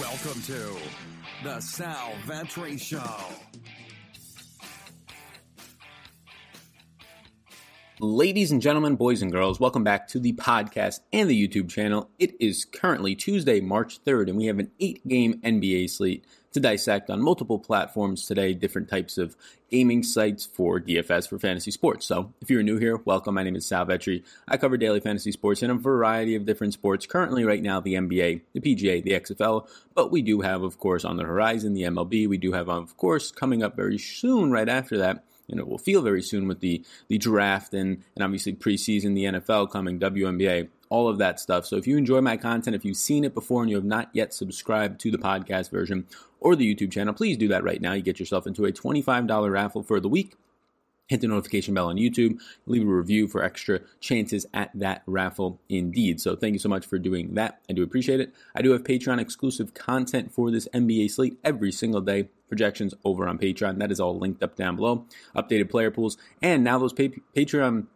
Welcome to the Sal Vetri Show. Ladies and gentlemen, boys and girls, welcome back to the podcast and the YouTube channel. It is currently Tuesday, March 3rd, and we have an eight game NBA slate to dissect on multiple platforms today, different types of gaming sites for DFS for fantasy sports. So if you're new here, welcome. My name is Sal Vetri. I cover daily fantasy sports in a variety of different sports. Currently, right now, the NBA, the PGA, the XFL, but we do have, of course, on the horizon, the MLB. We do have, of course, coming up very soon, right after that and it will feel very soon with the the draft and and obviously preseason, the NFL coming, WNBA, all of that stuff. So if you enjoy my content, if you've seen it before and you have not yet subscribed to the podcast version or the YouTube channel, please do that right now. You get yourself into a $25 raffle for the week hit the notification bell on YouTube, leave a review for extra chances at that raffle indeed. So thank you so much for doing that. I do appreciate it. I do have Patreon exclusive content for this NBA slate every single day. Projections over on Patreon. That is all linked up down below. Updated player pools. And now those pa- Patreon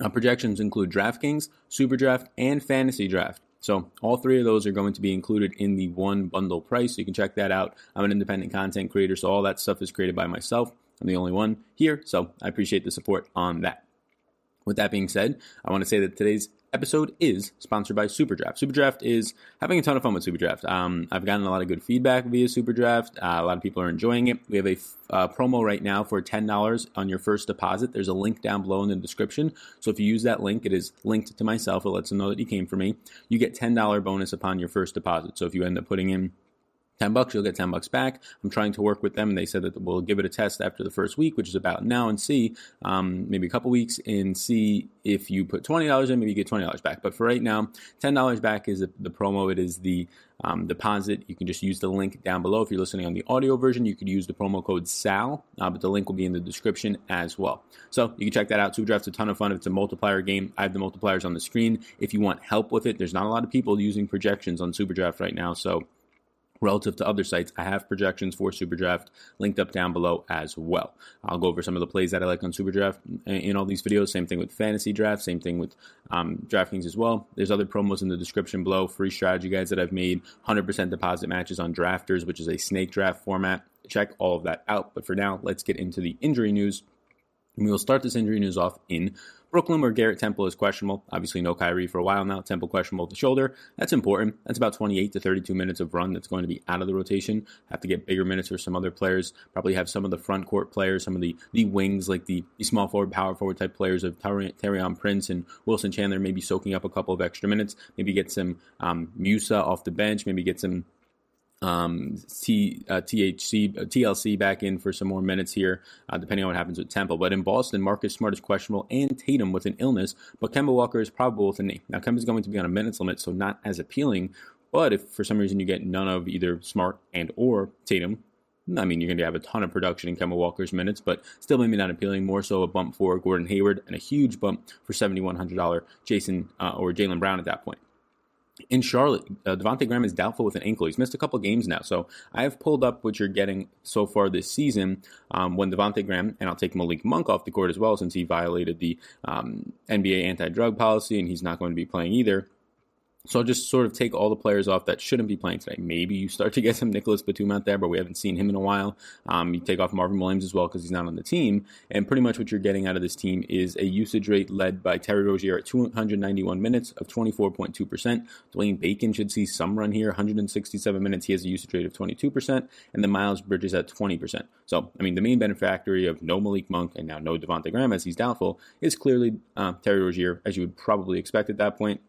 uh, projections include DraftKings, Super Draft, and Fantasy Draft. So all three of those are going to be included in the one bundle price. So you can check that out. I'm an independent content creator, so all that stuff is created by myself. I'm the only one here, so I appreciate the support on that. With that being said, I want to say that today's episode is sponsored by Superdraft. Superdraft is having a ton of fun with Superdraft. Um, I've gotten a lot of good feedback via Superdraft. Uh, a lot of people are enjoying it. We have a uh, promo right now for $10 on your first deposit. There's a link down below in the description. So if you use that link, it is linked to myself. It lets them know that you came for me. You get $10 bonus upon your first deposit. So if you end up putting in 10 bucks, you'll get 10 bucks back. I'm trying to work with them, and they said that we'll give it a test after the first week, which is about now, and see um, maybe a couple weeks and see if you put $20 in, maybe you get $20 back. But for right now, $10 back is the promo. It is the um, deposit. You can just use the link down below. If you're listening on the audio version, you could use the promo code SAL, uh, but the link will be in the description as well. So you can check that out. Two Draft's a ton of fun. It's a multiplier game. I have the multipliers on the screen. If you want help with it, there's not a lot of people using projections on Super Draft right now. So relative to other sites. I have projections for Superdraft linked up down below as well. I'll go over some of the plays that I like on Superdraft in all these videos. Same thing with Fantasy Draft, same thing with um, DraftKings as well. There's other promos in the description below, free strategy guides that I've made, 100% deposit matches on Drafters, which is a snake draft format. Check all of that out. But for now, let's get into the injury news. And we will start this injury news off in Brooklyn, where Garrett Temple is questionable. Obviously, no Kyrie for a while now. Temple questionable with the shoulder. That's important. That's about 28 to 32 minutes of run that's going to be out of the rotation. Have to get bigger minutes for some other players. Probably have some of the front court players, some of the, the wings, like the, the small forward, power forward type players of Taurean Prince and Wilson Chandler, maybe soaking up a couple of extra minutes. Maybe get some um, Musa off the bench. Maybe get some um, T, uh, THC, uh, TLC back in for some more minutes here, uh, depending on what happens with Temple. But in Boston, Marcus Smart is questionable and Tatum with an illness, but Kemba Walker is probable with a knee. Now, Kemba is going to be on a minutes limit, so not as appealing. But if for some reason you get none of either Smart and or Tatum, I mean, you're going to have a ton of production in Kemba Walker's minutes, but still maybe not appealing. More so a bump for Gordon Hayward and a huge bump for $7,100 Jason uh, or Jaylen Brown at that point in Charlotte, uh, Devonte Graham is doubtful with an ankle. He's missed a couple games now. So I have pulled up what you're getting so far this season um, when Devonte Graham, and I'll take Malik Monk off the court as well since he violated the um, NBA anti drug policy and he's not going to be playing either. So I'll just sort of take all the players off that shouldn't be playing today. Maybe you start to get some Nicholas Batum out there, but we haven't seen him in a while. Um, you take off Marvin Williams as well because he's not on the team. And pretty much what you're getting out of this team is a usage rate led by Terry Rozier at 291 minutes of 24.2%. Dwayne Bacon should see some run here, 167 minutes. He has a usage rate of 22%. And then Miles Bridges at 20%. So, I mean, the main beneficiary of no Malik Monk and now no Devonte Graham as he's doubtful is clearly uh, Terry Rozier, as you would probably expect at that point.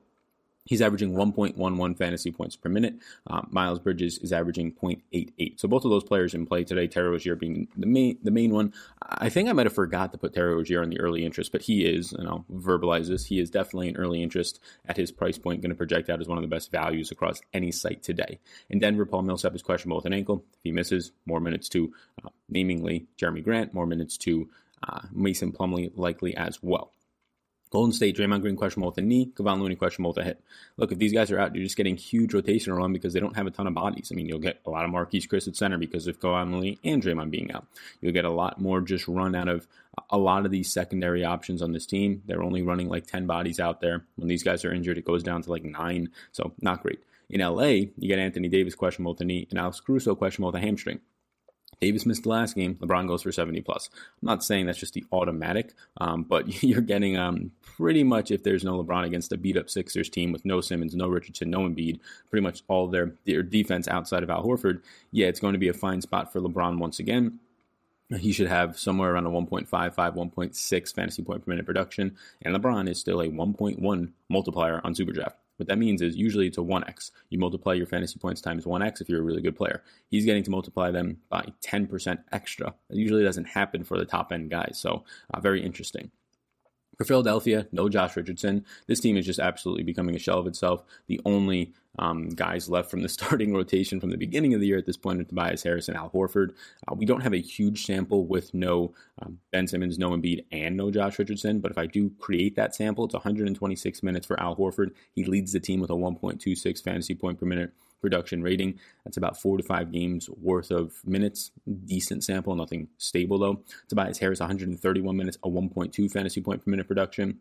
He's averaging 1.11 fantasy points per minute. Uh, Miles Bridges is averaging 0.88. So both of those players in play today. Terry Rozier being the main the main one. I think I might have forgot to put Terry Rozier on the early interest, but he is, and I'll verbalize this. He is definitely an early interest at his price point, going to project out as one of the best values across any site today. In Denver, Paul Millsap is questionable with an ankle. If he misses, more minutes to, uh, namingly Jerami Grant, more minutes to uh, Mason Plumlee likely as well. Golden State, Draymond Green questionable with a knee, Kevon Looney questionable with a hit. Look, if these guys are out, you're just getting huge rotation run because they don't have a ton of bodies. I mean, you'll get a lot of Marquese Chriss at center because of Kevon Looney and Draymond being out. You'll get a lot more just run out of a lot of these secondary options on this team. They're only running like 10 bodies out there. When these guys are injured, it goes down to like nine. So not great. In LA, you get Anthony Davis questionable with a knee and Alex Caruso questionable with a hamstring. Davis missed the last game. LeBron goes for 70 plus. I'm not saying that's just the automatic, um, but you're getting um, pretty much if there's no LeBron against a beat up Sixers team with no Simmons, no Richardson, no Embiid, pretty much all their, their defense outside of Al Horford, yeah, it's going to be a fine spot for LeBron once again. He should have somewhere around a 1.55, 1.6 fantasy point per minute production, and LeBron is still a 1.1 multiplier on Superdraft. What that means is usually it's a 1x. You multiply your fantasy points times 1x if you're a really good player. He's getting to multiply them by 10% extra. It usually doesn't happen for the top end guys. So, uh, very interesting. For Philadelphia, no Josh Richardson. This team is just absolutely becoming a shell of itself. The only um, guys left from the starting rotation from the beginning of the year at this point are Tobias Harris and Al Horford. Uh, we don't have a huge sample with no um, Ben Simmons, no Embiid, and no Josh Richardson. But if I do create that sample, it's 126 minutes for Al Horford. He leads the team with a 1.26 fantasy point per minute production rating. That's about four to five games worth of minutes. Decent sample, nothing stable though. Tobias Harris, 131 minutes, a 1.2 fantasy point per minute production.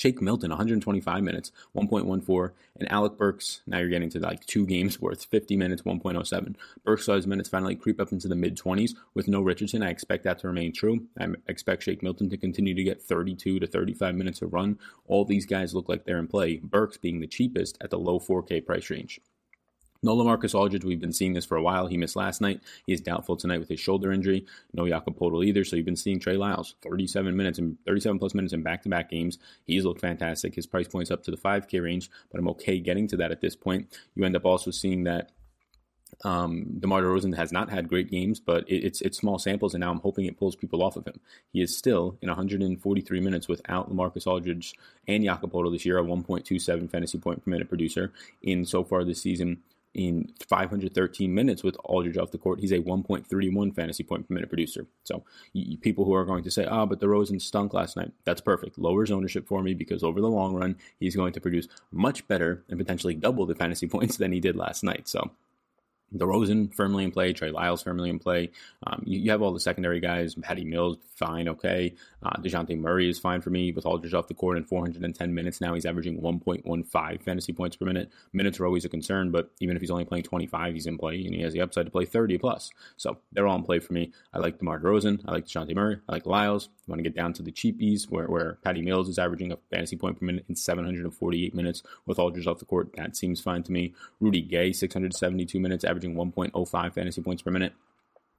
Shake Milton, 125 minutes, 1.14. And Alec Burks, now you're getting to like two games worth, 50 minutes, 1.07. Burks saw his minutes finally creep up into the mid 20s with no Richardson. I expect that to remain true. I expect Shake Milton to continue to get 32 to 35 minutes of run. All these guys look like they're in play. Burks being the cheapest at the low 4K price range. No Lamarcus Aldridge, we've been seeing this for a while. He missed last night. He is doubtful tonight with his shoulder injury. No Jakob Poeltl either. So you've been seeing Trey Lyles, 37 minutes and 37 plus minutes in back-to-back games. He's looked fantastic. His price point's up to the 5K range, but I'm okay getting to that at this point. You end up also seeing that um, DeMar DeRozan has not had great games, but it, it's it's small samples, and now I'm hoping it pulls people off of him. He is still in 143 minutes without Lamarcus Aldridge and Jakob Poeltl this year, a 1.27 fantasy point per minute producer in so far this season in 513 minutes with Aldridge off the court. He's a 1.31 fantasy point per minute producer. So people who are going to say, ah, oh, but the DeRozan stunk last night, that's perfect. Lowers ownership for me because over the long run, he's going to produce much better and potentially double the fantasy points than he did last night. So DeRozan firmly in play, Trey Lyles firmly in play. Um, you, you, have all the secondary guys. Patty Mills, fine, okay. Uh, Dejounte Murray is fine for me with Aldridge off the court in 410 minutes. Now he's averaging 1.15 fantasy points per minute. Minutes are always a concern, but even if he's only playing 25, he's in play, and he has the upside to play 30 plus. So they're all in play for me. I like DeMar DeRozan. I like Dejounte Murray. I like Lyles. You want to get down to the cheapies where, where Patty Mills is averaging a fantasy point per minute in 748 minutes with Aldridge off the court. That seems fine to me. Rudy Gay, 672 minutes, averaging averaging 1.05 fantasy points per minute.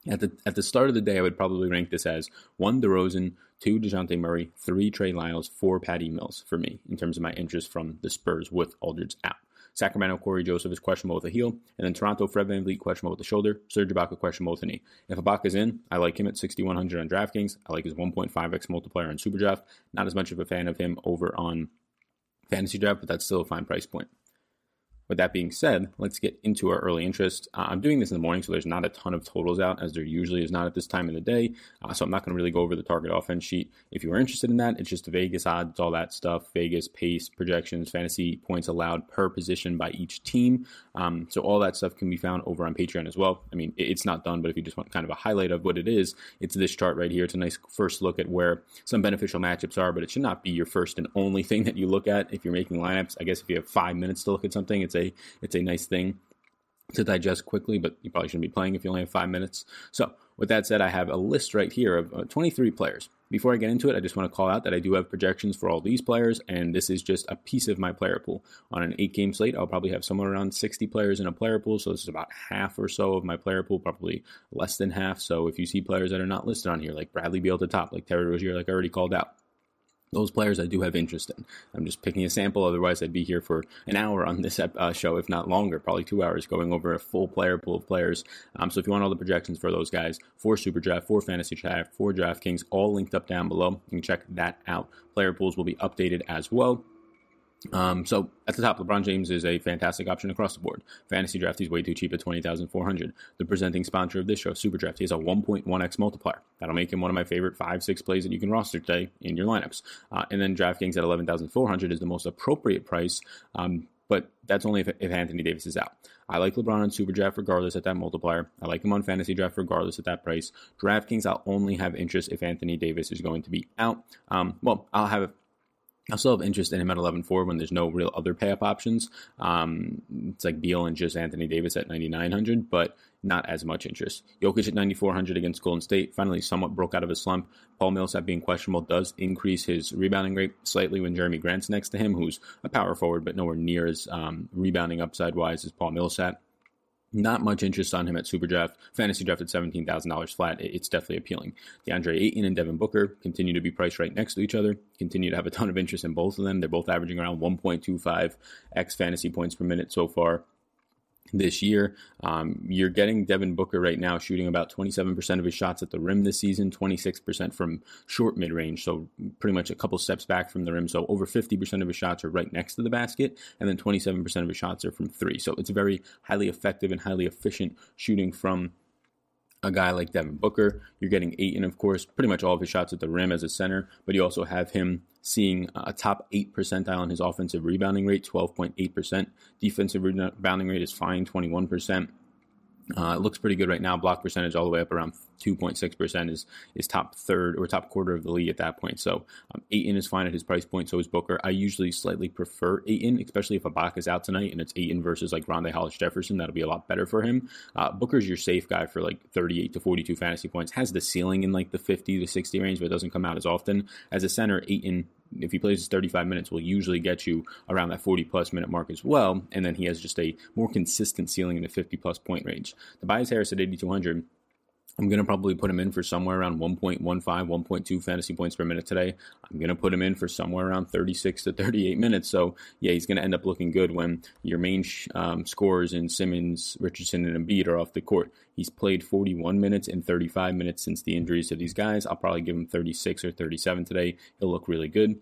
At the at the start of the day, I would probably rank this as one DeRozan, two Dejounte Murray, three Trey Lyles, four Patty Mills for me in terms of my interest from the Spurs with Aldridge out. Sacramento Cory Joseph is questionable with a heel, and then Toronto Fred Van VanVleet questionable with the shoulder, Serge Ibaka questionable with a knee. If Ibaka's in, I like him at 6100 on DraftKings. I like his 1.5x multiplier on SuperDraft. Not as much of a fan of him over on Fantasy Draft, but that's still a fine price point. With that being said, let's get into our early interest. Uh, I'm doing this in the morning, so there's not a ton of totals out, as there usually is not at this time of the day. Uh, so I'm not going to really go over the target offense sheet. If you are interested in that, it's just Vegas odds, all that stuff, Vegas pace, projections, fantasy points allowed per position by each team. Um, so all that stuff can be found over on Patreon as well. I mean, it's not done, but if you just want kind of a highlight of what it is, it's this chart right here. It's a nice first look at where some beneficial matchups are, but it should not be your first and only thing that you look at if you're making lineups. I guess if you have five minutes to look at something, it's a a it's a nice thing to digest quickly, but you probably shouldn't be playing if you only have five minutes. So, with that said, I have a list right here of uh, 23 players. Before I get into it, I just want to call out that I do have projections for all these players, and this is just a piece of my player pool. On an eight game slate, I'll probably have somewhere around 60 players in a player pool, so this is about half or so of my player pool, probably less than half. So, if you see players that are not listed on here, like Bradley Beal at the top, like Terry Rozier, like I already called out, those players I do have interest in. I'm just picking a sample. Otherwise, I'd be here for an hour on this uh, show, if not longer, probably two hours, going over a full player pool of players. Um, so if you want all the projections for those guys, for Super Draft, for Fantasy Draft, for DraftKings, all linked up down below. You can check that out. Player pools will be updated as well. Um, so at the top, LeBron James is a fantastic option across the board. Fantasy draft, he's way too cheap at twenty thousand four hundred. The presenting sponsor of this show, Super Draft, he has a one point one x multiplier. That'll make him one of my favorite five six plays that you can roster today in your lineups. Uh, and then DraftKings at eleven thousand four hundred is the most appropriate price. Um, but that's only if, if, Anthony Davis is out. I like LeBron on Super Draft regardless at that multiplier. I like him on Fantasy Draft regardless at that price. DraftKings, I'll only have interest if Anthony Davis is going to be out. Um, well, I'll have I still have interest in him at 11.4 when there's no real other pay up options. Um, it's like Beal and just Anthony Davis at 9,900, but not as much interest. Jokic at 9,400 against Golden State finally somewhat broke out of his slump. Paul Millsap being questionable does increase his rebounding rate slightly when Jerami Grant's next to him, who's a power forward, but nowhere near as um, rebounding upside wise as Paul Millsap not much interest on him at Super Draft. Fantasy draft at $17,000 flat. It's definitely appealing. DeAndre Ayton and Devin Booker continue to be priced right next to each other, continue to have a ton of interest in both of them. They're both averaging around 1.25 x fantasy points per minute so far this year. Um, you're getting Devin Booker right now shooting about 27% of his shots at the rim this season, 26% from short mid range. So pretty much a couple steps back from the rim. So over 50% of his shots are right next to the basket, and then 27% of his shots are from three. So it's very highly effective and highly efficient shooting from a guy like Devin Booker. You're getting Ayton, of course, pretty much all of his shots at the rim as a center, but you also have him seeing a top 8 percentile in his offensive rebounding rate, 12.8%. Defensive rebounding rate is fine, 21%. Uh, it looks pretty good right now. Block percentage all the way up around 2.6% is is top third or top quarter of the league at that point. So um, Ayton is fine at his price point. So is Booker. I usually slightly prefer Ayton, especially if is out tonight and it's Ayton versus like Rondae Hollis Jefferson. That'll be a lot better for him. Uh, Booker's your safe guy for like 38 to 42 fantasy points. Has the ceiling in like the 50 to 60 range, but doesn't come out as often. As a center, Ayton if he plays his 35 minutes, will usually get you around that 40 plus minute mark as well. And then he has just a more consistent ceiling in the 50 plus point range. Tobias Harris at 8,200 I'm going to probably put him in for somewhere around 1.15, 1.2 fantasy points per minute today. I'm going to put him in for somewhere around 36 to 38 minutes. So, yeah, he's going to end up looking good when your main um, scores in Simmons, Richardson, and Embiid are off the court. He's played 41 minutes and 35 minutes since the injuries to these guys. I'll probably give him 36 or 37 today. He'll look really good.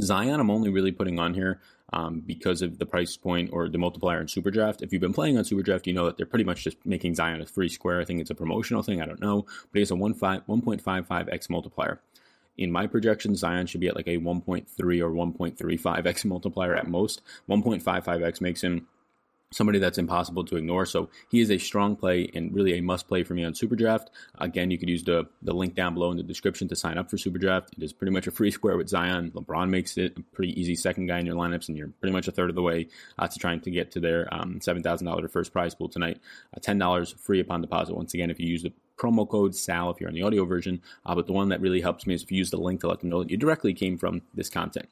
Zion, I'm only really putting on here um, because of the price point or the multiplier in Superdraft. If you've been playing on Superdraft, you know that they're pretty much just making Zion a free square. I think it's a promotional thing. I don't know, but he has a 1.55x multiplier. In my projection, Zion should be at like a 1.3 or 1.35x multiplier at most. 1.55x makes him somebody that's impossible to ignore. So he is a strong play and really a must play for me on Superdraft. Again, you could use the, the link down below in the description to sign up for Superdraft. It is pretty much a free square with Zion. LeBron makes it a pretty easy second guy in your lineups, and you're pretty much a third of the way uh, to trying to get to their um, $7,000 first prize pool tonight. Uh, $10 free upon deposit. Once again, if you use the promo code SAL if you're on the audio version. Uh, but the one that really helps me is if you use the link to let them know that you directly came from this content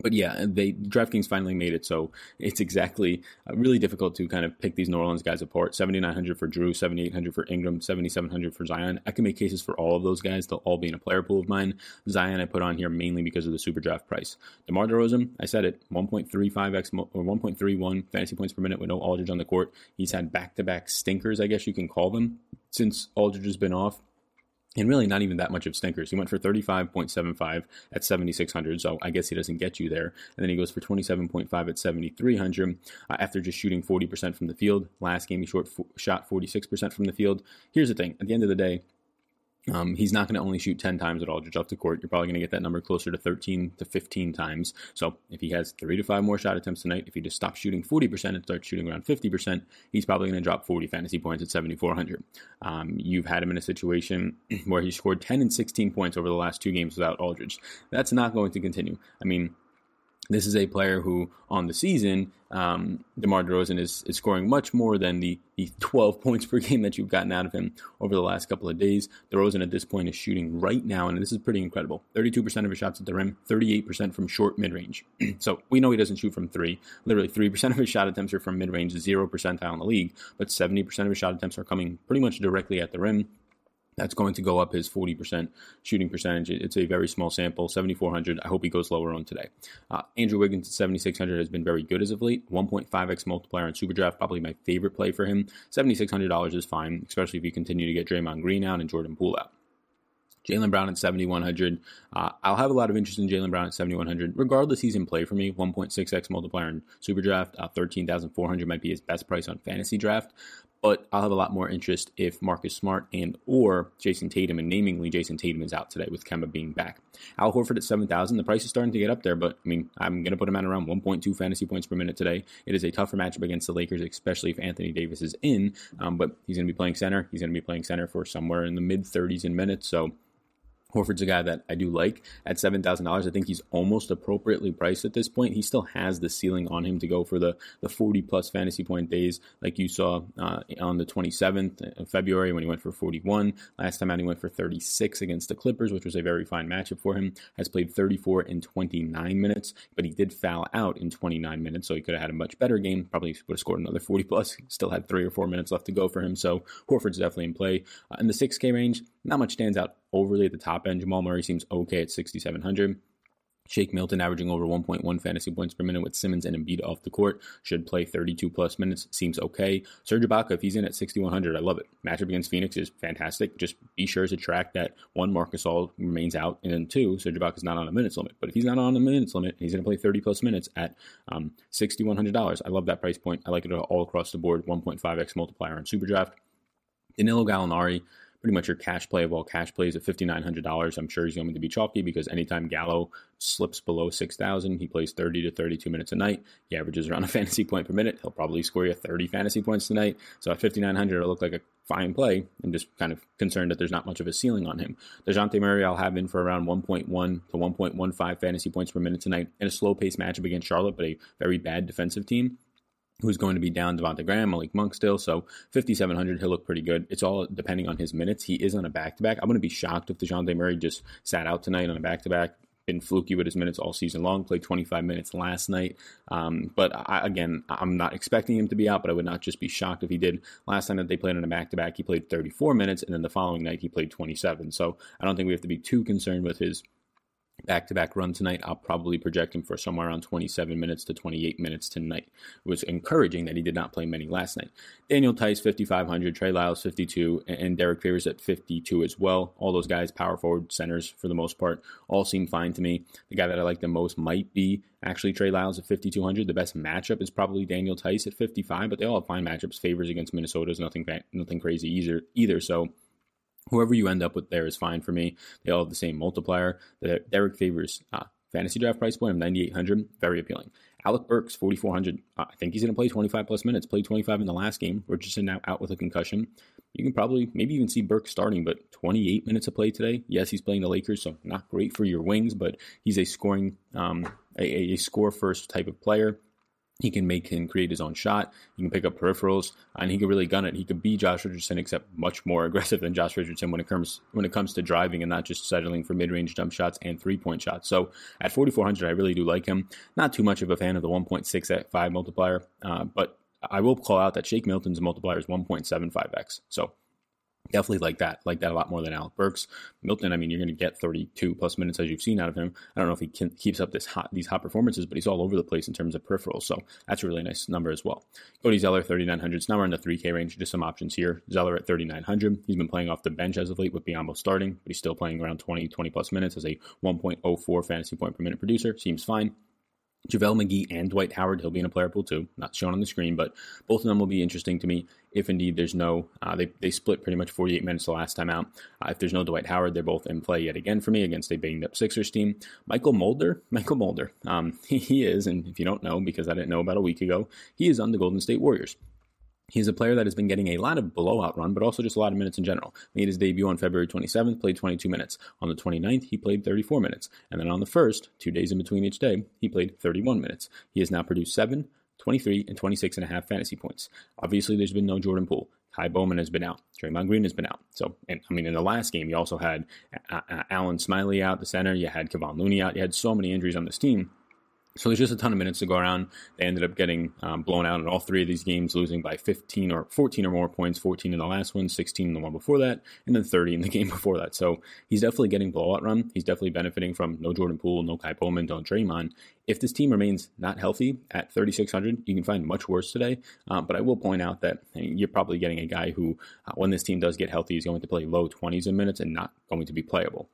but yeah, they DraftKings finally made it, so it's exactly uh, really difficult to kind of pick these New Orleans guys apart. Seventy nine hundred for Jrue, seventy eight hundred for Ingram, seventy seven hundred for Zion. I can make cases for all of those guys; they'll all be in a player pool of mine. Zion I put on here mainly because of the super draft price. DeMar DeRozan, I said it, one point three five x or one point three one fantasy points per minute with no Aldridge on the court. He's had back to back stinkers, I guess you can call them, since Aldridge has been off and really not even that much of stinkers. He went for 35.75 at 7,600, so I guess he doesn't get you there. And then he goes for 27.5 at 7,300 uh, after just shooting 40% from the field. Last game, he short, shot 46% from the field. Here's the thing at the end of the day, um, he's not going to only shoot 10 times at Aldridge off the court. You're probably going to get that number closer to 13 to 15 times. So if he has three to five more shot attempts tonight, if he just stops shooting 40% and starts shooting around 50%, he's probably going to drop 40 fantasy points at 7,400. Um, you've had him in a situation where he scored 10 and 16 points over the last two games without Aldridge. That's not going to continue. I mean, this is a player who, on the season, um, DeMar DeRozan is, is scoring much more than the, the 12 points per game that you've gotten out of him over the last couple of days. DeRozan at this point is shooting right now, and this is pretty incredible 32% of his shots at the rim, 38% from short mid range. so we know he doesn't shoot from three. Literally, 3% of his shot attempts are from mid range, 0 percentile in the league, but 70% of his shot attempts are coming pretty much directly at the rim that's going to go up his 40% shooting percentage. It's a very small sample, 7,400. I hope he goes lower on today. Uh, Andrew Wiggins at 7,600 has been very good as of late. 1.5x multiplier in Superdraft, probably my favorite play for him. $7,600 is fine, especially if you continue to get Draymond Green out and Jordan Poole out. Jaylen Brown at 7,100. Uh, I'll have a lot of interest in Jaylen Brown at 7,100. Regardless, he's in play for me. 1.6x multiplier in Superdraft. Uh, 13,400 might be his best price on fantasy draft but I'll have a lot more interest if Marcus Smart and or Jayson Tatum, and namingly Jayson Tatum is out today with Kemba being back. Al Horford at 7,000. The price is starting to get up there, but I mean, I'm going to put him at around 1.2 fantasy points per minute today. It is a tougher matchup against the Lakers, especially if Anthony Davis is in, um, but he's going to be playing center. He's going to be playing center for somewhere in the mid 30s in minutes, so Horford's a guy that I do like at seven thousand dollars. I think he's almost appropriately priced at this point. He still has the ceiling on him to go for the the forty plus fantasy point days, like you saw uh, on the twenty seventh of February when he went for forty one. Last time out he went for thirty six against the Clippers, which was a very fine matchup for him. Has played thirty four in twenty nine minutes, but he did foul out in twenty nine minutes, so he could have had a much better game. Probably would have scored another forty plus. Still had three or four minutes left to go for him, so Horford's definitely in play uh, in the six K range. Not much stands out overly at the top end. Jamal Murray seems okay at 6,700. Shake Milton averaging over 1.1 fantasy points per minute with Simmons and Embiid off the court should play 32 plus minutes. Seems okay. Serge Ibaka, if he's in at 6,100, I love it. Matchup against Phoenix is fantastic. Just be sure to track that one, Marc Gasol remains out, and then two, Serge is not on a minutes limit. But if he's not on a minutes limit, he's going to play 30 plus minutes at um, $6,100. I love that price point. I like it all across the board. 1.5x multiplier on SuperDraft. Danilo Gallinari pretty much your cash play of all cash plays at $5,900. I'm sure he's going to be chalky because anytime Gallo slips below 6,000, he plays 30 to 32 minutes a night. He averages around a fantasy point per minute. He'll probably score you 30 fantasy points tonight. So at 5,900, it'll look like a fine play. I'm just kind of concerned that there's not much of a ceiling on him. DeJounte Murray, I'll have in for around 1.1 to 1.15 fantasy points per minute tonight in a slow pace matchup against Charlotte, but a very bad defensive team who's going to be down Devonte Graham, Malik Monk still. So 5,700, he'll look pretty good. It's all depending on his minutes. He is on a back to back. I'm going to be shocked if DeJounte Murray just sat out tonight on a back to back. Been fluky with his minutes all season long. Played 25 minutes last night. Um, but I, again, I'm not expecting him to be out, but I would not just be shocked if he did. Last time that they played on a back to back, he played 34 minutes, and then the following night he played 27. So I don't think we have to be too concerned with his back to back run tonight. I'll probably project him for somewhere around 27 minutes to 28 minutes tonight. It was encouraging that he did not play many last night. Daniel Theis, 5,500, Trey Lyles, 52, and Derrick Favors at 52 as well. All those guys, power forward centers for the most part, all seem fine to me. The guy that I like the most might be actually Trey Lyles at 5,200. The best matchup is probably Daniel Theis at 55, but they all have fine matchups. Favors against Minnesota is nothing, nothing crazy either. either so, whoever you end up with there is fine for me. They all have the same multiplier. The Derrick Favors uh, fantasy draft price point of 9,800, very appealing. Alec Burks, 4,400. Uh, I think he's going to play 25 plus minutes. Played 25 in the last game. Richardson now out with a concussion. You can probably maybe even see Burks starting, but 28 minutes of play today. Yes, he's playing the Lakers, so not great for your wings, but he's a scoring, um, a, a score first type of player. He can make and create his own shot. He can pick up peripherals, and he can really gun it. He could be Josh Richardson, except much more aggressive than Josh Richardson when it comes when it comes to driving and not just settling for mid range jump shots and three point shots. So at 4400, I really do like him. Not too much of a fan of the 1.6 at five multiplier, uh, but I will call out that Shake Milton's multiplier is 1.75x. So Definitely like that, like that a lot more than Alec Burks. Milton, I mean, you're going to get 32 plus minutes as you've seen out of him. I don't know if he can, keeps up this hot, these hot performances, but he's all over the place in terms of peripherals. So that's a really nice number as well. Cody Zeller, 3,900. It's now we're in the 3K range. Just some options here. Zeller at 3,900. He's been playing off the bench as of late with Biyombo starting, but he's still playing around 20, 20 plus minutes as a 1.04 fantasy point per minute producer. Seems fine. JaVale McGee and Dwight Howard, he'll be in a player pool too, not shown on the screen, but both of them will be interesting to me if indeed there's no, uh, they, they split pretty much 48 minutes the last time out. Uh, if there's no Dwight Howard, they're both in play yet again for me against a banged up Sixers team. Mychal Mulder, Mychal Mulder, um, he, he is, and if you don't know, because I didn't know about a week ago, he is on the Golden State Warriors. He's a player that has been getting a lot of blowout run, but also just a lot of minutes in general. Made his debut on February 27th, played 22 minutes. On the 29th, he played 34 minutes. And then on the 1st, two days in between each day, he played 31 minutes. He has now produced 7, 23, and 26 and a half fantasy points. Obviously, there's been no Jordan Poole. Ky Bowman has been out. Draymond Green has been out. So, and I mean, in the last game, you also had uh, uh, Alen Smiley out, the center. You had Kevon Looney out. You had so many injuries on this team so there's just a ton of minutes to go around. They ended up getting um, blown out in all three of these games, losing by 15 or 14 or more points. 14 in the last one, 16 in the one before that, and then 30 in the game before that. So he's definitely getting blowout run. He's definitely benefiting from no Jordan Poole, no Ky Bowman, no Draymond. If this team remains not healthy at 3,600, you can find much worse today. Um, but I will point out that you're probably getting a guy who, uh, when this team does get healthy, is going to play low 20s in minutes and not going to be playable.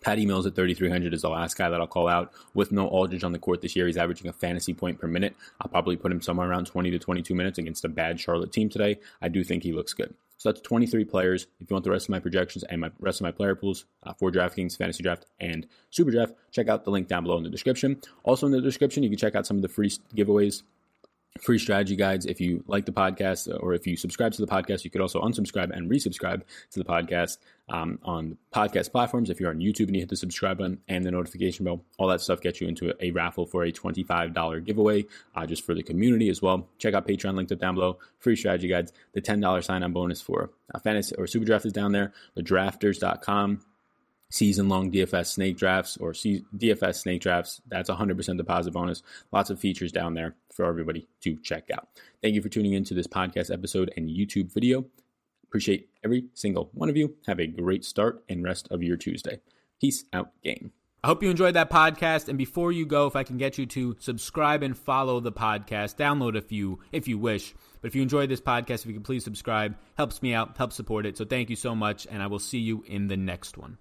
Patty Mills at 3,300 is the last guy that I'll call out. With no Aldridge on the court this year, he's averaging a fantasy point per minute. I'll probably put him somewhere around 20 to 22 minutes against a bad Charlotte team today. I do think he looks good. So that's 23 players. If you want the rest of my projections and my rest of my player pools uh, for DraftKings, Fantasy Draft, and Super Draft, check out the link down below in the description. Also in the description, you can check out some of the free giveaways free strategy guides. If you like the podcast or if you subscribe to the podcast, you could also unsubscribe and resubscribe to the podcast um, on podcast platforms. If you're on YouTube and you hit the subscribe button and the notification bell, all that stuff gets you into a, a raffle for a $25 giveaway uh, just for the community as well. Check out Patreon, linked up down below. Free strategy guides. The $10 sign on bonus for uh, fantasy or super draft is down there. The drafters.com season long DFS snake drafts or C- DFS snake drafts. That's 100% deposit bonus. Lots of features down there for everybody to check out. Thank you for tuning into this podcast episode and YouTube video. Appreciate every single one of you. Have a great start and rest of your Tuesday. Peace out, game. I hope you enjoyed that podcast. And before you go, if I can get you to subscribe and follow the podcast, download a few if you wish. But if you enjoyed this podcast, if you could please subscribe, helps me out, helps support it. So thank you so much, and I will see you in the next one.